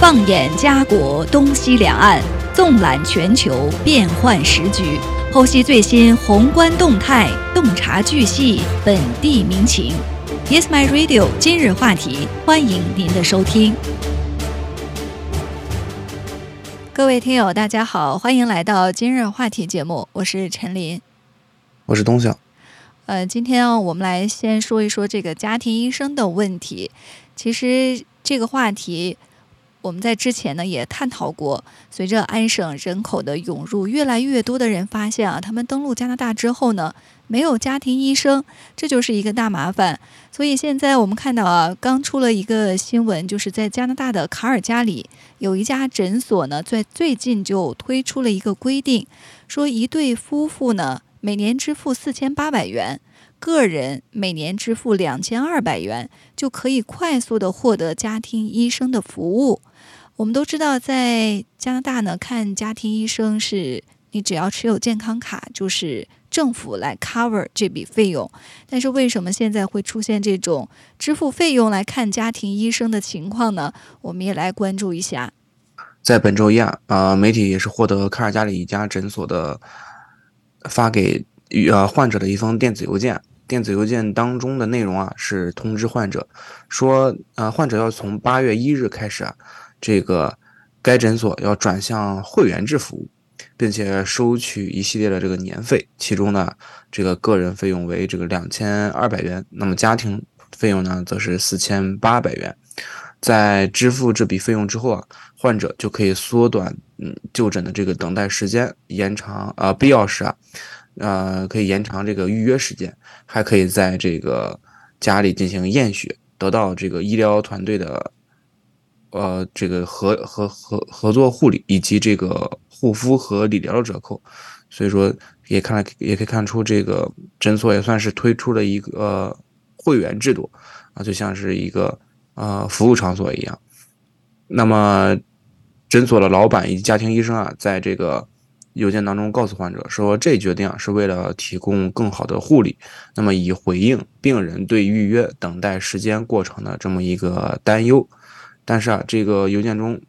放眼家国东西两岸，纵览全球变幻时局，剖析最新宏观动态，洞察巨细本地民情。Yes, my radio。今日话题，欢迎您的收听。各位听友，大家好，欢迎来到今日话题节目，我是陈林，我是东晓。呃，今天我们来先说一说这个家庭医生的问题。其实这个话题我们在之前呢也探讨过。随着安省人口的涌入，越来越多的人发现啊，他们登陆加拿大之后呢，没有家庭医生，这就是一个大麻烦。所以现在我们看到啊，刚出了一个新闻，就是在加拿大的卡尔加里有一家诊所呢，在最近就推出了一个规定，说一对夫妇呢。每年支付四千八百元，个人每年支付两千二百元，就可以快速的获得家庭医生的服务。我们都知道，在加拿大呢，看家庭医生是你只要持有健康卡，就是政府来 cover 这笔费用。但是为什么现在会出现这种支付费用来看家庭医生的情况呢？我们也来关注一下。在本周一啊，呃，媒体也是获得卡尔加里一家诊所的。发给与呃患者的一封电子邮件，电子邮件当中的内容啊是通知患者说，呃患者要从八月一日开始啊，这个该诊所要转向会员制服务，并且收取一系列的这个年费，其中呢这个个人费用为这个两千二百元，那么家庭费用呢则是四千八百元。在支付这笔费用之后啊，患者就可以缩短嗯就诊的这个等待时间，延长啊必要时啊，呃可以延长这个预约时间，还可以在这个家里进行验血，得到这个医疗团队的呃这个合合合合作护理以及这个护肤和理疗的折扣，所以说也看也可以看出这个诊所也算是推出了一个会员制度啊，就像是一个。呃，服务场所一样。那么，诊所的老板以及家庭医生啊，在这个邮件当中告诉患者说，这决定啊是为了提供更好的护理，那么以回应病人对预约等待时间过程的这么一个担忧。但是啊，这个邮件中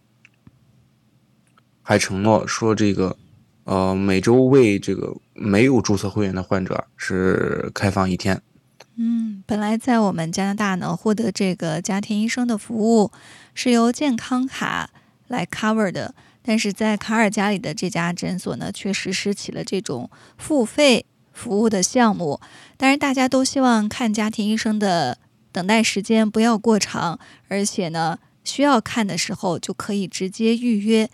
还承诺说，这个呃每周为这个没有注册会员的患者是开放一天。嗯，本来在我们加拿大呢，获得这个家庭医生的服务是由健康卡来 cover 的，但是在卡尔加里的这家诊所呢，却实施起了这种付费服务的项目。但是大家都希望看家庭医生的等待时间不要过长，而且呢，需要看的时候就可以直接预约。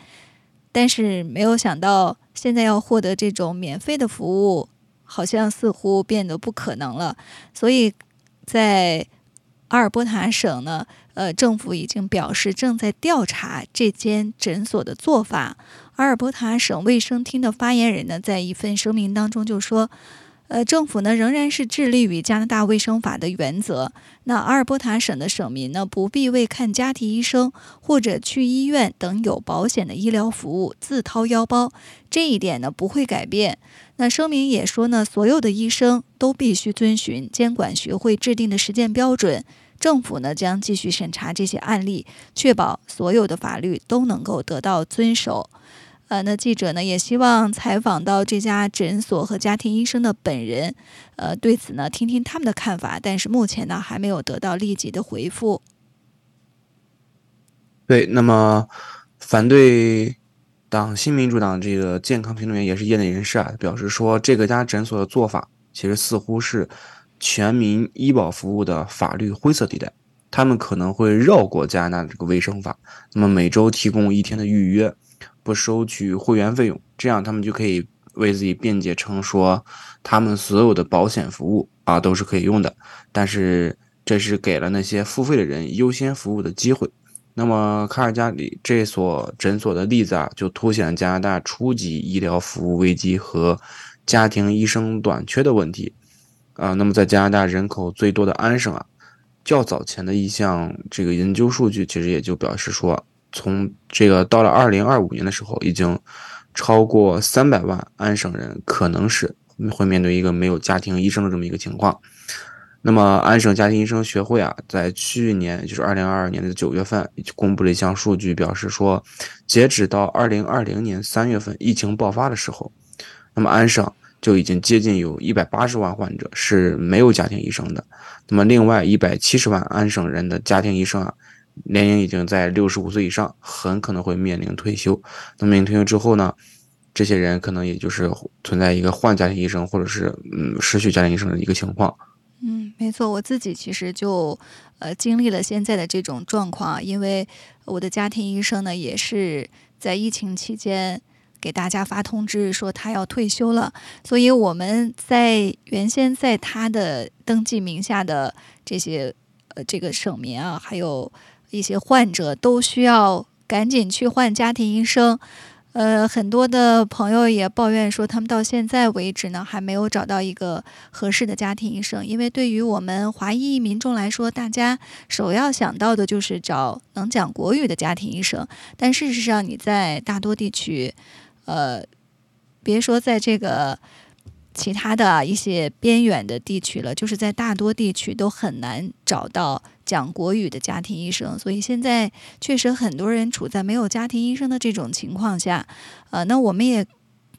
但是没有想到，现在要获得这种免费的服务。好像似乎变得不可能了，所以在阿尔伯塔省呢，呃，政府已经表示正在调查这间诊所的做法。阿尔伯塔省卫生厅的发言人呢，在一份声明当中就说。呃，政府呢仍然是致力于加拿大卫生法的原则。那阿尔伯塔省的省民呢，不必为看家庭医生或者去医院等有保险的医疗服务自掏腰包，这一点呢不会改变。那声明也说呢，所有的医生都必须遵循监管学会制定的实践标准。政府呢将继续审查这些案例，确保所有的法律都能够得到遵守。呃，那记者呢也希望采访到这家诊所和家庭医生的本人，呃，对此呢听听他们的看法，但是目前呢还没有得到立即的回复。对，那么反对党新民主党这个健康评论员也是业内人士啊，表示说这个家诊所的做法其实似乎是全民医保服务的法律灰色地带，他们可能会绕过加拿大这个卫生法，那么每周提供一天的预约。不收取会员费用，这样他们就可以为自己辩解称说，他们所有的保险服务啊都是可以用的，但是这是给了那些付费的人优先服务的机会。那么卡尔加里这所诊所的例子啊，就凸显了加拿大初级医疗服务危机和家庭医生短缺的问题啊。那么在加拿大人口最多的安省啊，较早前的一项这个研究数据，其实也就表示说。从这个到了二零二五年的时候，已经超过三百万安省人可能是会面对一个没有家庭医生的这么一个情况。那么安省家庭医生学会啊，在去年就是二零二二年的九月份，公布了一项数据，表示说，截止到二零二零年三月份疫情爆发的时候，那么安省就已经接近有一百八十万患者是没有家庭医生的。那么另外一百七十万安省人的家庭医生啊。年龄已经在六十五岁以上，很可能会面临退休。那么面临退休之后呢？这些人可能也就是存在一个换家庭医生，或者是嗯失去家庭医生的一个情况。嗯，没错，我自己其实就呃经历了现在的这种状况，因为我的家庭医生呢也是在疫情期间给大家发通知说他要退休了，所以我们在原先在他的登记名下的这些呃这个省民啊，还有。一些患者都需要赶紧去换家庭医生，呃，很多的朋友也抱怨说，他们到现在为止呢，还没有找到一个合适的家庭医生。因为对于我们华裔民众来说，大家首要想到的就是找能讲国语的家庭医生。但事实上，你在大多地区，呃，别说在这个。其他的一些边远的地区了，就是在大多地区都很难找到讲国语的家庭医生，所以现在确实很多人处在没有家庭医生的这种情况下。呃，那我们也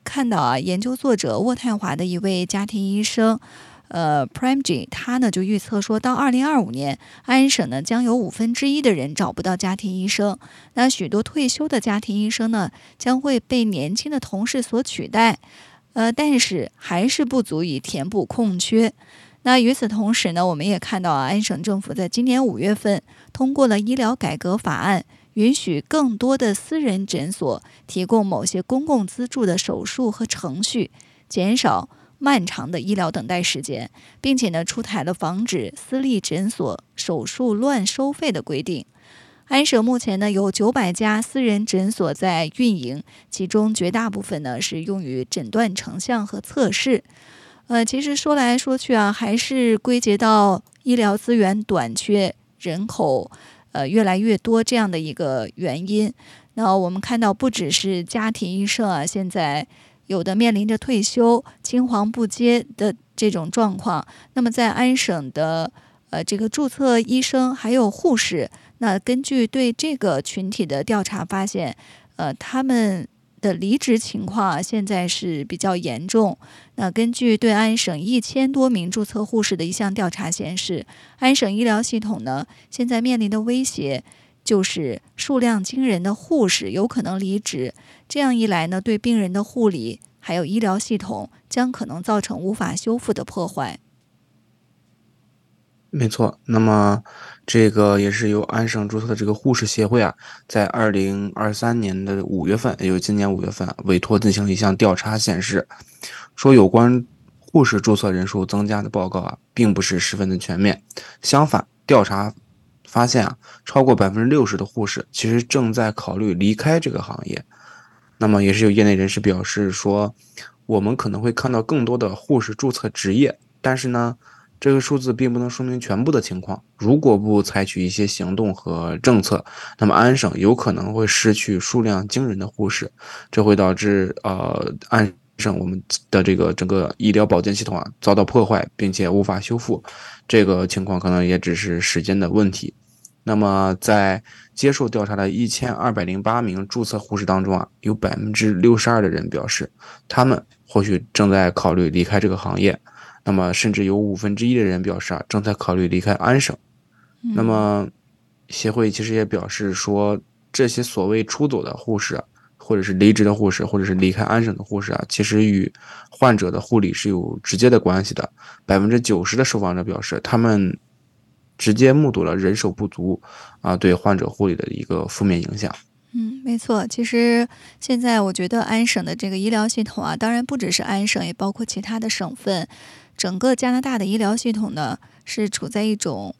看到啊，研究作者渥太华的一位家庭医生，呃，Premji，他呢就预测说到二零二五年，安省呢将有五分之一的人找不到家庭医生，那许多退休的家庭医生呢将会被年轻的同事所取代。呃，但是还是不足以填补空缺。那与此同时呢，我们也看到啊，安省政府在今年五月份通过了医疗改革法案，允许更多的私人诊所提供某些公共资助的手术和程序，减少漫长的医疗等待时间，并且呢，出台了防止私立诊所手术乱收费的规定。安省目前呢有九百家私人诊所在运营，其中绝大部分呢是用于诊断成像和测试。呃，其实说来说去啊，还是归结到医疗资源短缺、人口呃越来越多这样的一个原因。那我们看到，不只是家庭医生啊，现在有的面临着退休、青黄不接的这种状况。那么在安省的呃这个注册医生还有护士。那根据对这个群体的调查发现，呃，他们的离职情况现在是比较严重。那根据对安省一千多名注册护士的一项调查显示，安省医疗系统呢现在面临的威胁就是数量惊人的护士有可能离职。这样一来呢，对病人的护理还有医疗系统将可能造成无法修复的破坏。没错，那么这个也是由安省注册的这个护士协会啊，在二零二三年的五月份，也就是今年五月份，委托进行了一项调查，显示说有关护士注册人数增加的报告啊，并不是十分的全面。相反，调查发现啊，超过百分之六十的护士其实正在考虑离开这个行业。那么，也是有业内人士表示说，我们可能会看到更多的护士注册职业，但是呢。这个数字并不能说明全部的情况。如果不采取一些行动和政策，那么安省有可能会失去数量惊人的护士，这会导致呃安省我们的这个整个医疗保健系统啊遭到破坏，并且无法修复。这个情况可能也只是时间的问题。那么在接受调查的一千二百零八名注册护士当中啊，有百分之六十二的人表示，他们或许正在考虑离开这个行业。那么，甚至有五分之一的人表示啊，正在考虑离开安省。那么，协会其实也表示说，这些所谓出走的护士，或者是离职的护士，或者是离开安省的护士啊，其实与患者的护理是有直接的关系的。百分之九十的受访者表示，他们直接目睹了人手不足啊对患者护理的一个负面影响。嗯，没错。其实现在我觉得安省的这个医疗系统啊，当然不只是安省，也包括其他的省份。整个加拿大的医疗系统呢，是处在一种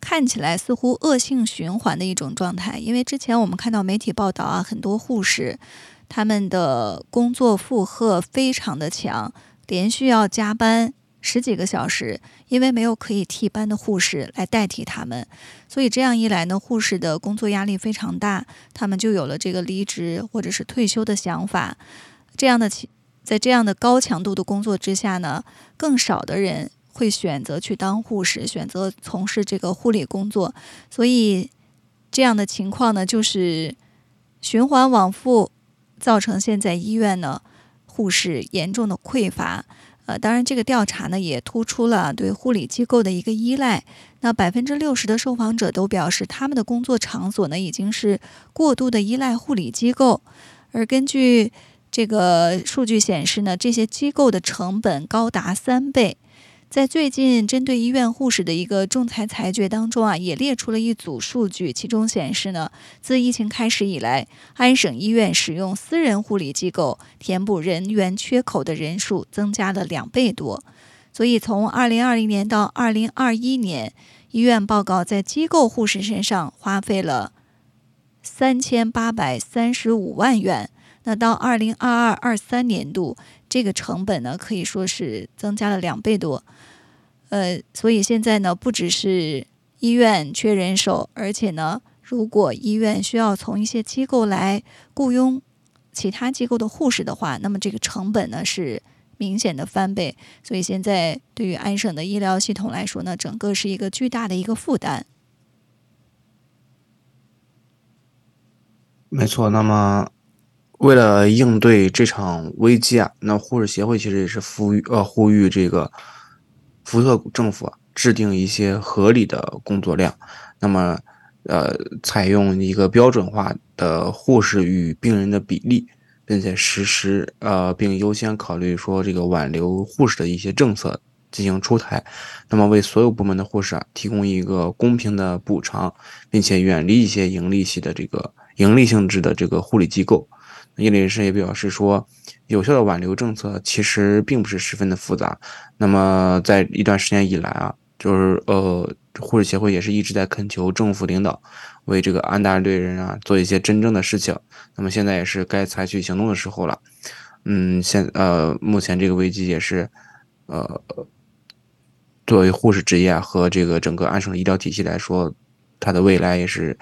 看起来似乎恶性循环的一种状态。因为之前我们看到媒体报道啊，很多护士他们的工作负荷非常的强，连续要加班十几个小时，因为没有可以替班的护士来代替他们，所以这样一来呢，护士的工作压力非常大，他们就有了这个离职或者是退休的想法。这样的情。在这样的高强度的工作之下呢，更少的人会选择去当护士，选择从事这个护理工作，所以这样的情况呢，就是循环往复，造成现在医院呢护士严重的匮乏。呃，当然，这个调查呢也突出了对护理机构的一个依赖。那百分之六十的受访者都表示，他们的工作场所呢已经是过度的依赖护理机构。而根据这个数据显示呢，这些机构的成本高达三倍。在最近针对医院护士的一个仲裁裁决当中啊，也列出了一组数据，其中显示呢，自疫情开始以来，安省医院使用私人护理机构填补人员缺口的人数增加了两倍多。所以从二零二零年到二零二一年，医院报告在机构护士身上花费了三千八百三十五万元。那到二零二二二三年度，这个成本呢可以说是增加了两倍多。呃，所以现在呢，不只是医院缺人手，而且呢，如果医院需要从一些机构来雇佣其他机构的护士的话，那么这个成本呢是明显的翻倍。所以现在对于安省的医疗系统来说呢，整个是一个巨大的一个负担。没错，那么为了应对这场危机啊，那护士协会其实也是呼吁呃呼吁这个。福特政府制定一些合理的工作量，那么，呃，采用一个标准化的护士与病人的比例，并且实施呃，并优先考虑说这个挽留护士的一些政策进行出台，那么为所有部门的护士啊提供一个公平的补偿，并且远离一些盈利系的这个盈利性质的这个护理机构。业内人士也表示说。有效的挽留政策其实并不是十分的复杂。那么，在一段时间以来啊，就是呃，护士协会也是一直在恳求政府领导为这个安大略人啊做一些真正的事情。那么现在也是该采取行动的时候了。嗯，现呃，目前这个危机也是呃，作为护士职业和这个整个安省医疗体系来说，它的未来也是。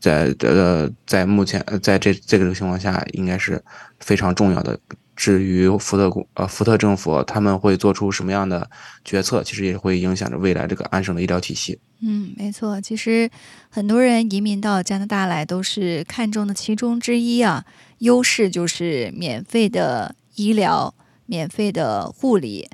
在呃，在目前在这这个情况下，应该是非常重要的。至于福特公呃福特政府他们会做出什么样的决策，其实也会影响着未来这个安省的医疗体系。嗯，没错。其实很多人移民到加拿大来，都是看中的其中之一啊。优势就是免费的医疗、免费的护理。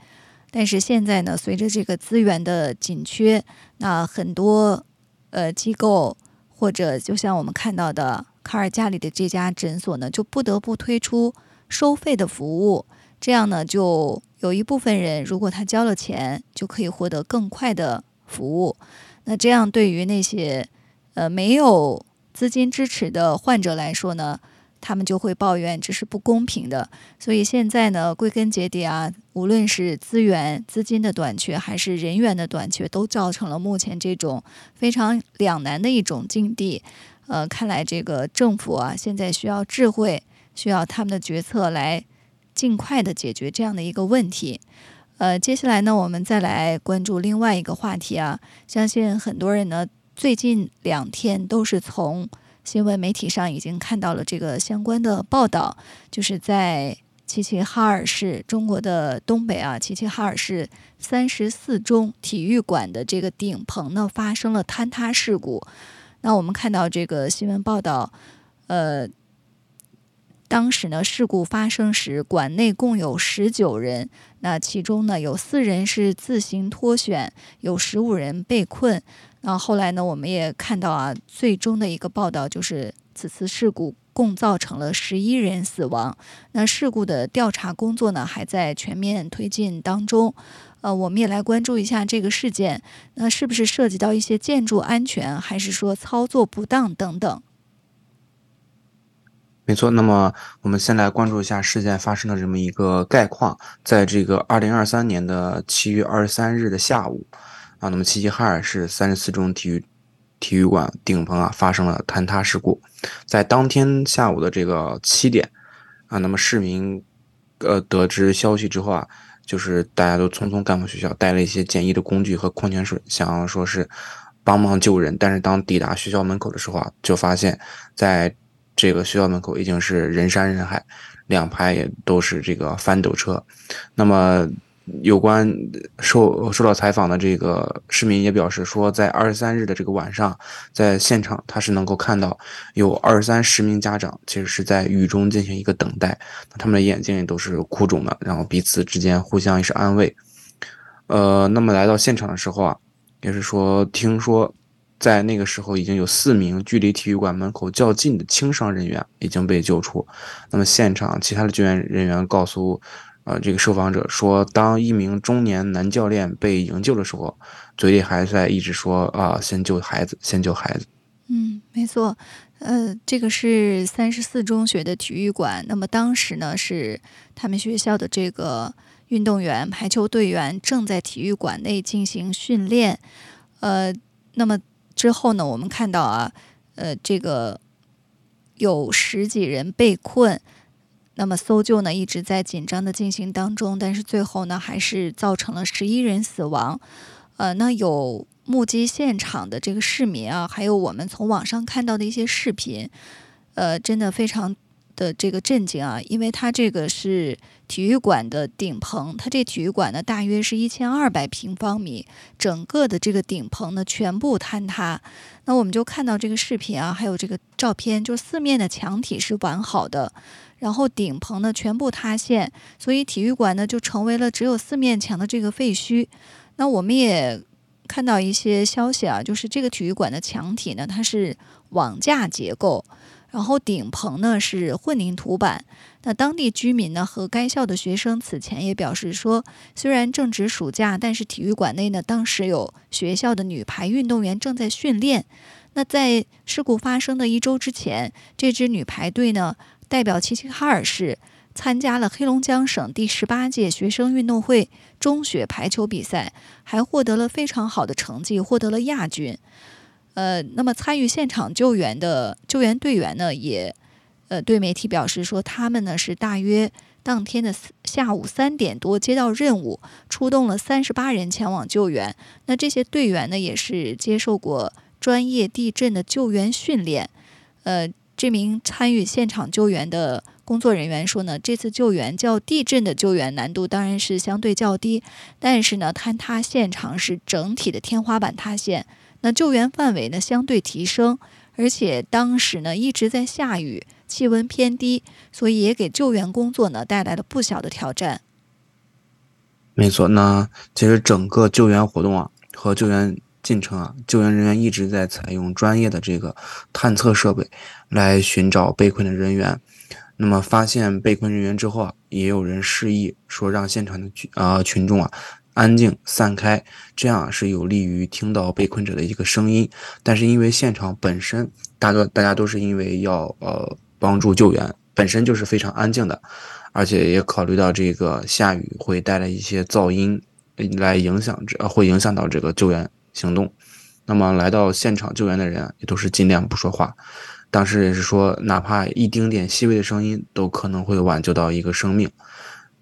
但是现在呢，随着这个资源的紧缺，那很多呃机构。或者就像我们看到的卡尔加里的这家诊所呢，就不得不推出收费的服务。这样呢，就有一部分人如果他交了钱，就可以获得更快的服务。那这样对于那些呃没有资金支持的患者来说呢？他们就会抱怨这是不公平的，所以现在呢，归根结底啊，无论是资源、资金的短缺，还是人员的短缺，都造成了目前这种非常两难的一种境地。呃，看来这个政府啊，现在需要智慧，需要他们的决策来尽快的解决这样的一个问题。呃，接下来呢，我们再来关注另外一个话题啊，相信很多人呢，最近两天都是从。新闻媒体上已经看到了这个相关的报道，就是在齐齐哈尔市中国的东北啊，齐齐哈尔市三十四中体育馆的这个顶棚呢发生了坍塌事故。那我们看到这个新闻报道，呃，当时呢事故发生时，馆内共有十九人，那其中呢有四人是自行脱险，有十五人被困。那后来呢？我们也看到啊，最终的一个报道就是此次事故共造成了十一人死亡。那事故的调查工作呢，还在全面推进当中。呃，我们也来关注一下这个事件，那是不是涉及到一些建筑安全，还是说操作不当等等？没错。那么我们先来关注一下事件发生的这么一个概况。在这个二零二三年的七月二十三日的下午。啊，那么齐齐哈尔市三十四中体育体育馆顶棚啊发生了坍塌事故，在当天下午的这个七点，啊，那么市民呃得知消息之后啊，就是大家都匆匆赶往学校，带了一些简易的工具和矿泉水，想要说是帮忙救人。但是当抵达学校门口的时候啊，就发现在这个学校门口已经是人山人海，两排也都是这个翻斗车。那么有关受受到采访的这个市民也表示说，在二十三日的这个晚上，在现场他是能够看到有二三十名家长其实是在雨中进行一个等待，他们的眼睛也都是哭肿的，然后彼此之间互相也是安慰。呃，那么来到现场的时候啊，也是说听说。在那个时候，已经有四名距离体育馆门口较近的轻伤人员已经被救出。那么，现场其他的救援人员告诉，呃，这个受访者说，当一名中年男教练被营救的时候，嘴里还在一直说：“啊，先救孩子，先救孩子。”嗯，没错。呃，这个是三十四中学的体育馆。那么当时呢，是他们学校的这个运动员、排球队员正在体育馆内进行训练。呃，那么。之后呢，我们看到啊，呃，这个有十几人被困，那么搜救呢一直在紧张的进行当中，但是最后呢还是造成了十一人死亡。呃，那有目击现场的这个市民啊，还有我们从网上看到的一些视频，呃，真的非常。的这个震惊啊，因为它这个是体育馆的顶棚，它这体育馆呢大约是一千二百平方米，整个的这个顶棚呢全部坍塌。那我们就看到这个视频啊，还有这个照片，就四面的墙体是完好的，然后顶棚呢全部塌陷，所以体育馆呢就成为了只有四面墙的这个废墟。那我们也看到一些消息啊，就是这个体育馆的墙体呢它是网架结构。然后顶棚呢是混凝土板。那当地居民呢和该校的学生此前也表示说，虽然正值暑假，但是体育馆内呢当时有学校的女排运动员正在训练。那在事故发生的一周之前，这支女排队呢代表齐齐哈尔市参加了黑龙江省第十八届学生运动会中学排球比赛，还获得了非常好的成绩，获得了亚军。呃，那么参与现场救援的救援队员呢，也呃对媒体表示说，他们呢是大约当天的下午三点多接到任务，出动了三十八人前往救援。那这些队员呢，也是接受过专业地震的救援训练。呃，这名参与现场救援的工作人员说呢，这次救援较地震的救援难度当然是相对较低，但是呢，坍塌现场是整体的天花板塌陷。那救援范围呢相对提升，而且当时呢一直在下雨，气温偏低，所以也给救援工作呢带来了不小的挑战。没错，那其实整个救援活动啊和救援进程啊，救援人员一直在采用专业的这个探测设备来寻找被困的人员。那么发现被困人员之后啊，也有人示意说让现场的群啊群众啊。安静散开，这样是有利于听到被困者的一个声音。但是因为现场本身，大多大家都是因为要呃帮助救援，本身就是非常安静的，而且也考虑到这个下雨会带来一些噪音，来影响这会影响到这个救援行动。那么来到现场救援的人也都是尽量不说话。当时也是说，哪怕一丁点细微的声音，都可能会挽救到一个生命。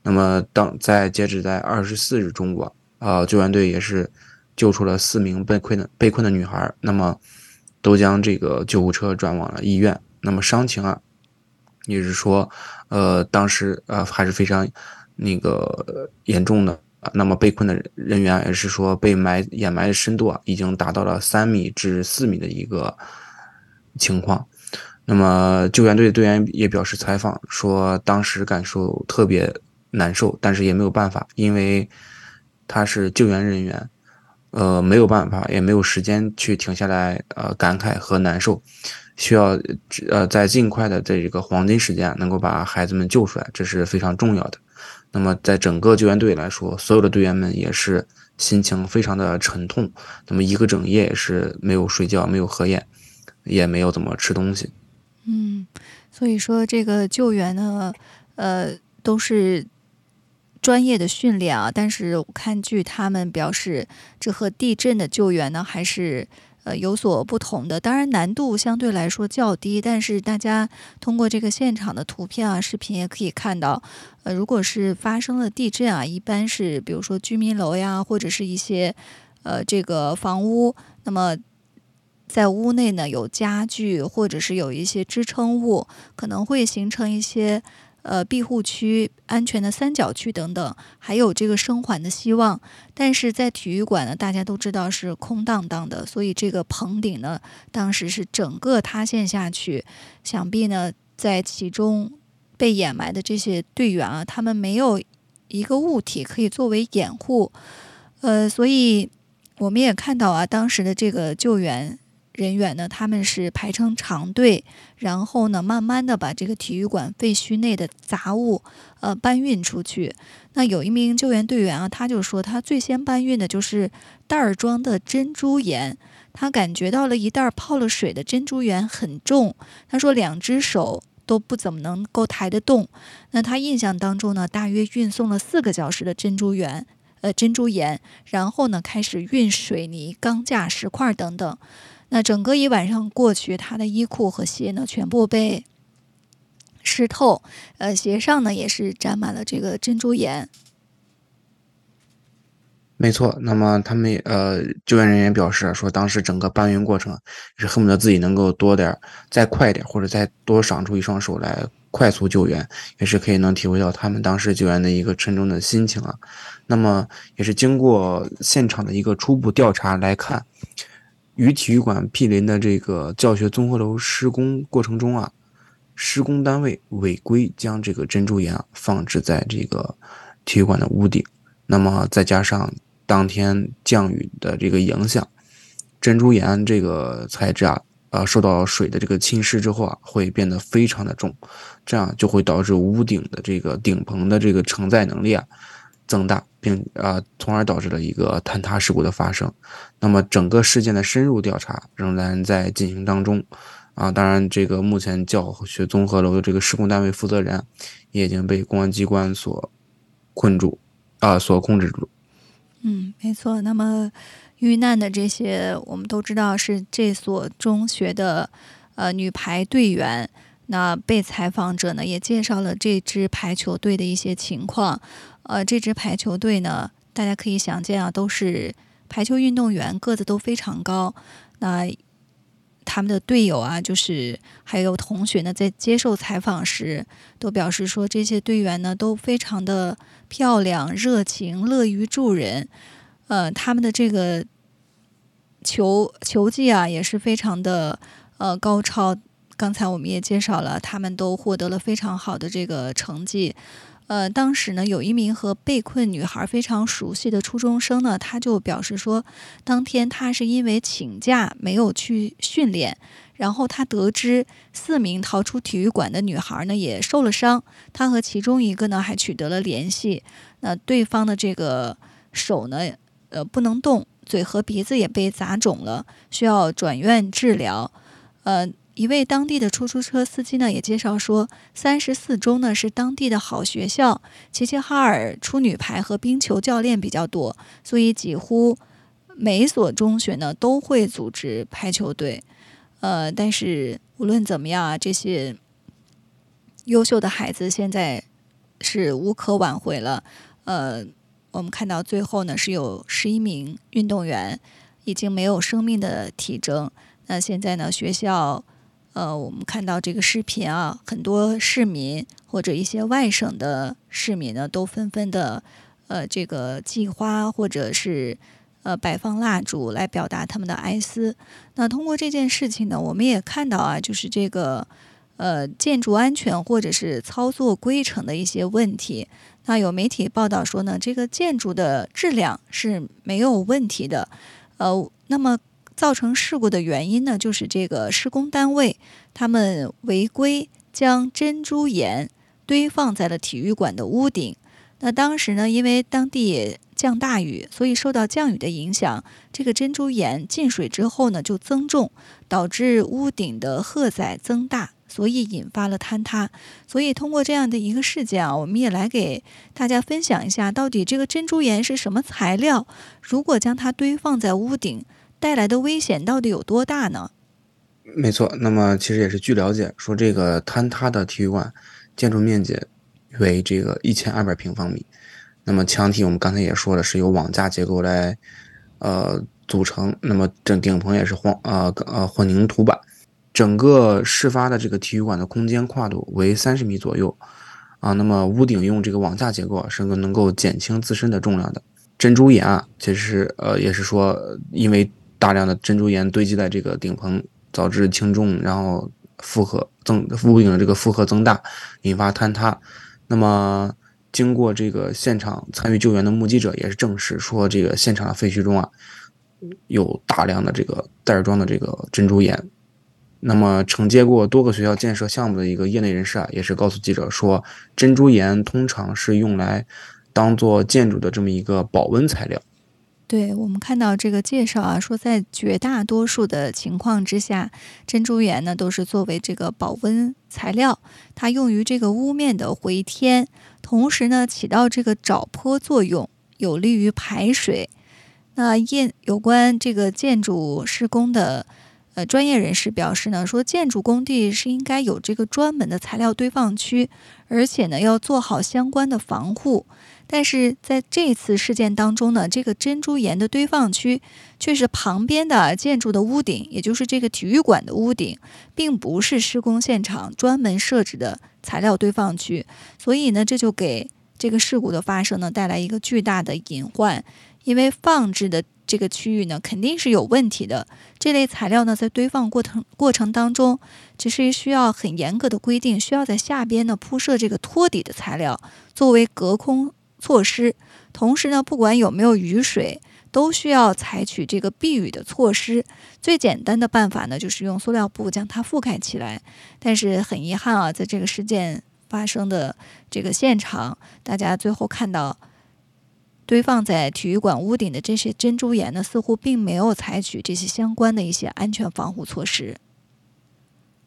那么，当在截止在二十四日中午，啊，救援队也是救出了四名被困的被困的女孩。那么，都将这个救护车转往了医院。那么伤情啊，也是说，呃，当时呃还是非常那个严重的。那么被困的人员也是说，被埋掩埋的深度啊，已经达到了三米至四米的一个情况。那么救援队队员也表示，采访说，当时感受特别。难受，但是也没有办法，因为他是救援人员，呃，没有办法，也没有时间去停下来，呃，感慨和难受，需要呃在尽快的这个黄金时间能够把孩子们救出来，这是非常重要的。那么在整个救援队来说，所有的队员们也是心情非常的沉痛，那么一个整夜也是没有睡觉，没有合眼，也没有怎么吃东西。嗯，所以说这个救援呢，呃，都是。专业的训练啊，但是我看据他们表示，这和地震的救援呢还是呃有所不同的。当然难度相对来说较低，但是大家通过这个现场的图片啊、视频也可以看到，呃，如果是发生了地震啊，一般是比如说居民楼呀，或者是一些呃这个房屋，那么在屋内呢有家具或者是有一些支撑物，可能会形成一些。呃庇护区、安全的三角区等等，还有这个生还的希望。但是在体育馆呢，大家都知道是空荡荡的，所以这个棚顶呢，当时是整个塌陷下去。想必呢，在其中被掩埋的这些队员啊，他们没有一个物体可以作为掩护，呃，所以我们也看到啊，当时的这个救援。人员呢，他们是排成长队，然后呢，慢慢的把这个体育馆废墟内的杂物，呃，搬运出去。那有一名救援队员啊，他就说，他最先搬运的就是袋儿装的珍珠岩，他感觉到了一袋泡了水的珍珠岩很重，他说两只手都不怎么能够抬得动。那他印象当中呢，大约运送了四个小时的珍珠岩，呃，珍珠岩，然后呢，开始运水泥、钢架、石块等等。那整个一晚上过去，他的衣裤和鞋呢，全部被湿透，呃，鞋上呢也是沾满了这个珍珠岩。没错，那么他们呃，救援人员表示说，当时整个搬运过程是恨不得自己能够多点、再快点，或者再多长出一双手来快速救援，也是可以能体会到他们当时救援的一个沉重的心情啊。那么也是经过现场的一个初步调查来看。与体育馆毗邻的这个教学综合楼施工过程中啊，施工单位违规将这个珍珠岩放置在这个体育馆的屋顶。那么再加上当天降雨的这个影响，珍珠岩这个材质啊，呃，受到水的这个侵蚀之后啊，会变得非常的重，这样就会导致屋顶的这个顶棚的这个承载能力啊。增大，并啊，从而导致了一个坍塌事故的发生。那么，整个事件的深入调查仍然在进行当中。啊，当然，这个目前教学综合楼的这个施工单位负责人也已经被公安机关所困住，啊，所控制住。嗯，没错。那么，遇难的这些，我们都知道是这所中学的呃女排队员。那被采访者呢也介绍了这支排球队的一些情况。呃，这支排球队呢，大家可以想见啊，都是排球运动员，个子都非常高。那他们的队友啊，就是还有同学呢，在接受采访时都表示说，这些队员呢都非常的漂亮、热情、乐于助人。呃，他们的这个球球技啊，也是非常的呃高超。刚才我们也介绍了，他们都获得了非常好的这个成绩。呃，当时呢，有一名和被困女孩非常熟悉的初中生呢，他就表示说，当天他是因为请假没有去训练，然后他得知四名逃出体育馆的女孩呢也受了伤，他和其中一个呢还取得了联系。那对方的这个手呢，呃，不能动，嘴和鼻子也被砸肿了，需要转院治疗。呃。一位当地的出租车司机呢，也介绍说，三十四中呢是当地的好学校，齐齐哈尔出女排和冰球教练比较多，所以几乎每所中学呢都会组织排球队。呃，但是无论怎么样啊，这些优秀的孩子现在是无可挽回了。呃，我们看到最后呢，是有十一名运动员已经没有生命的体征。那现在呢，学校。呃，我们看到这个视频啊，很多市民或者一些外省的市民呢，都纷纷的呃这个寄花或者是呃摆放蜡烛来表达他们的哀思。那通过这件事情呢，我们也看到啊，就是这个呃建筑安全或者是操作规程的一些问题。那有媒体报道说呢，这个建筑的质量是没有问题的。呃，那么。造成事故的原因呢，就是这个施工单位他们违规将珍珠岩堆放在了体育馆的屋顶。那当时呢，因为当地降大雨，所以受到降雨的影响，这个珍珠岩进水之后呢，就增重，导致屋顶的荷载增大，所以引发了坍塌。所以通过这样的一个事件啊，我们也来给大家分享一下，到底这个珍珠岩是什么材料？如果将它堆放在屋顶。带来的危险到底有多大呢？没错，那么其实也是据了解，说这个坍塌的体育馆建筑面积为这个一千二百平方米，那么墙体我们刚才也说了是由网架结构来呃组成，那么整顶棚也是黄呃呃混凝土板，整个事发的这个体育馆的空间跨度为三十米左右，啊。那么屋顶用这个网架结构啊，是能够减轻自身的重量的。珍珠岩啊，其实呃也是说，因为大量的珍珠岩堆积在这个顶棚，导致轻重，然后负荷增屋顶的这个负荷增大，引发坍塌。那么经过这个现场参与救援的目击者也是证实说，这个现场的废墟中啊，有大量的这个袋装的这个珍珠岩。那么承接过多个学校建设项目的一个业内人士啊，也是告诉记者说，珍珠岩通常是用来。当做建筑的这么一个保温材料，对我们看到这个介绍啊，说在绝大多数的情况之下，珍珠岩呢都是作为这个保温材料，它用于这个屋面的回填，同时呢起到这个沼坡作用，有利于排水。那业有关这个建筑施工的。呃，专业人士表示呢，说建筑工地是应该有这个专门的材料堆放区，而且呢要做好相关的防护。但是在这次事件当中呢，这个珍珠岩的堆放区却是旁边的建筑的屋顶，也就是这个体育馆的屋顶，并不是施工现场专门设置的材料堆放区。所以呢，这就给这个事故的发生呢带来一个巨大的隐患，因为放置的。这个区域呢，肯定是有问题的。这类材料呢，在堆放过程过程当中，其实需要很严格的规定，需要在下边呢铺设这个托底的材料，作为隔空措施。同时呢，不管有没有雨水，都需要采取这个避雨的措施。最简单的办法呢，就是用塑料布将它覆盖起来。但是很遗憾啊，在这个事件发生的这个现场，大家最后看到。堆放在体育馆屋顶的这些珍珠岩呢，似乎并没有采取这些相关的一些安全防护措施。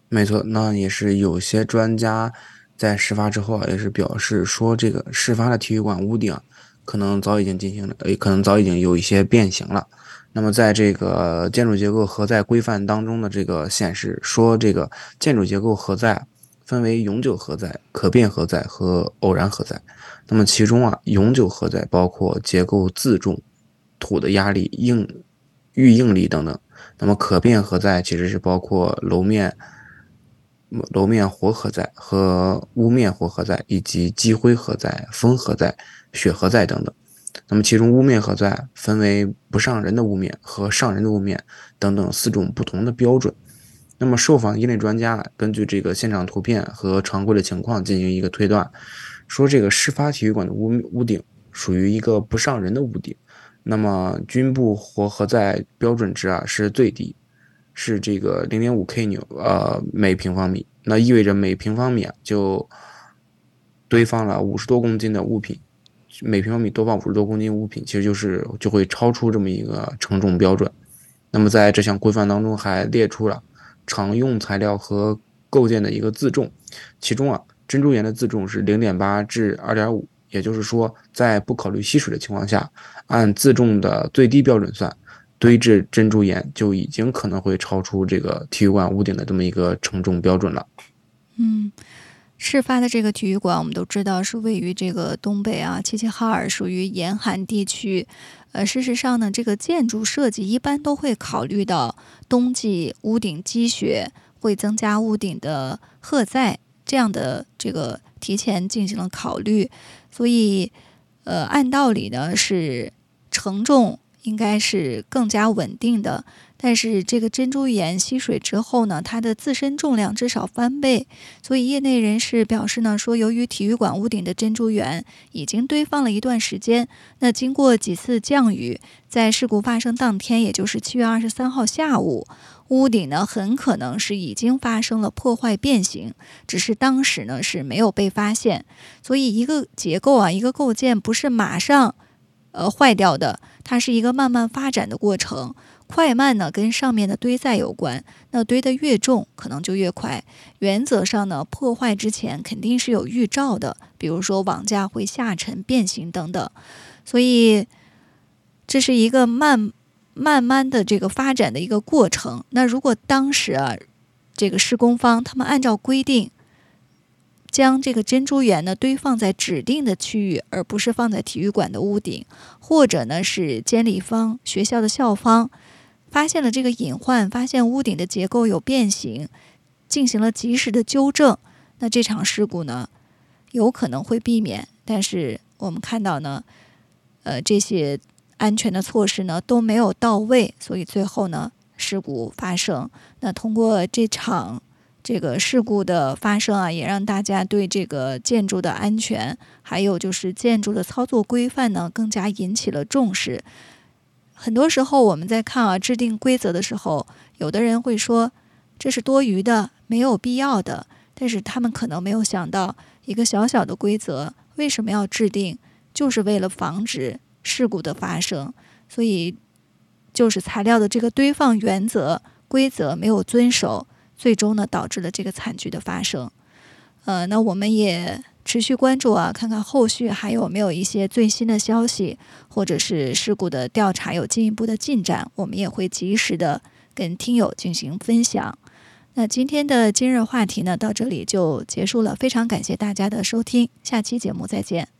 没错，那也是有些专家在事发之后啊，也是表示说，这个事发的体育馆屋顶可能早已经进行了，也可能早已经有一些变形了。那么，在这个建筑结构荷载规范当中的这个显示说，这个建筑结构荷载。分为永久荷载、可变荷载和偶然荷载。那么其中啊，永久荷载包括结构自重、土的压力、应预应力等等。那么可变荷载其实是包括楼面楼面活荷载和屋面活荷载，以及积灰荷载、风荷载、雪荷载等等。那么其中屋面荷载分为不上人的屋面和上人的屋面等等四种不同的标准。那么，受访业内专家根据这个现场图片和常规的情况进行一个推断，说这个事发体育馆的屋屋顶属于一个不上人的屋顶。那么，均部活荷载标准值啊是最低，是这个零点五 k 纽呃每平方米。那意味着每平方米啊就堆放了五十多公斤的物品，每平方米多放五十多公斤物品，其实就是就会超出这么一个承重标准。那么，在这项规范当中还列出了。常用材料和构件的一个自重，其中啊，珍珠岩的自重是零点八至二点五，也就是说，在不考虑吸水的情况下，按自重的最低标准算，堆置珍珠岩就已经可能会超出这个体育馆屋顶的这么一个承重标准了。嗯，事发的这个体育馆，我们都知道是位于这个东北啊，齐齐哈尔属于严寒地区。呃，事实上呢，这个建筑设计一般都会考虑到冬季屋顶积雪会增加屋顶的荷载这样的这个提前进行了考虑，所以呃，按道理呢是承重应该是更加稳定的。但是这个珍珠岩吸水之后呢，它的自身重量至少翻倍，所以业内人士表示呢，说由于体育馆屋顶的珍珠岩已经堆放了一段时间，那经过几次降雨，在事故发生当天，也就是七月二十三号下午，屋顶呢很可能是已经发生了破坏变形，只是当时呢是没有被发现。所以一个结构啊，一个构件不是马上呃坏掉的，它是一个慢慢发展的过程。快慢呢，跟上面的堆载有关。那堆得越重，可能就越快。原则上呢，破坏之前肯定是有预兆的，比如说网架会下沉、变形等等。所以这是一个慢慢慢的这个发展的一个过程。那如果当时啊，这个施工方他们按照规定，将这个珍珠岩呢堆放在指定的区域，而不是放在体育馆的屋顶，或者呢是监理方、学校的校方。发现了这个隐患，发现屋顶的结构有变形，进行了及时的纠正，那这场事故呢，有可能会避免，但是我们看到呢，呃，这些安全的措施呢都没有到位，所以最后呢事故发生。那通过这场这个事故的发生啊，也让大家对这个建筑的安全，还有就是建筑的操作规范呢，更加引起了重视。很多时候我们在看啊制定规则的时候，有的人会说这是多余的、没有必要的，但是他们可能没有想到。一个小小的规则为什么要制定？就是为了防止事故的发生。所以，就是材料的这个堆放原则规则没有遵守，最终呢导致了这个惨剧的发生。呃，那我们也持续关注啊，看看后续还有没有一些最新的消息，或者是事故的调查有进一步的进展，我们也会及时的跟听友进行分享。那今天的今日话题呢，到这里就结束了。非常感谢大家的收听，下期节目再见。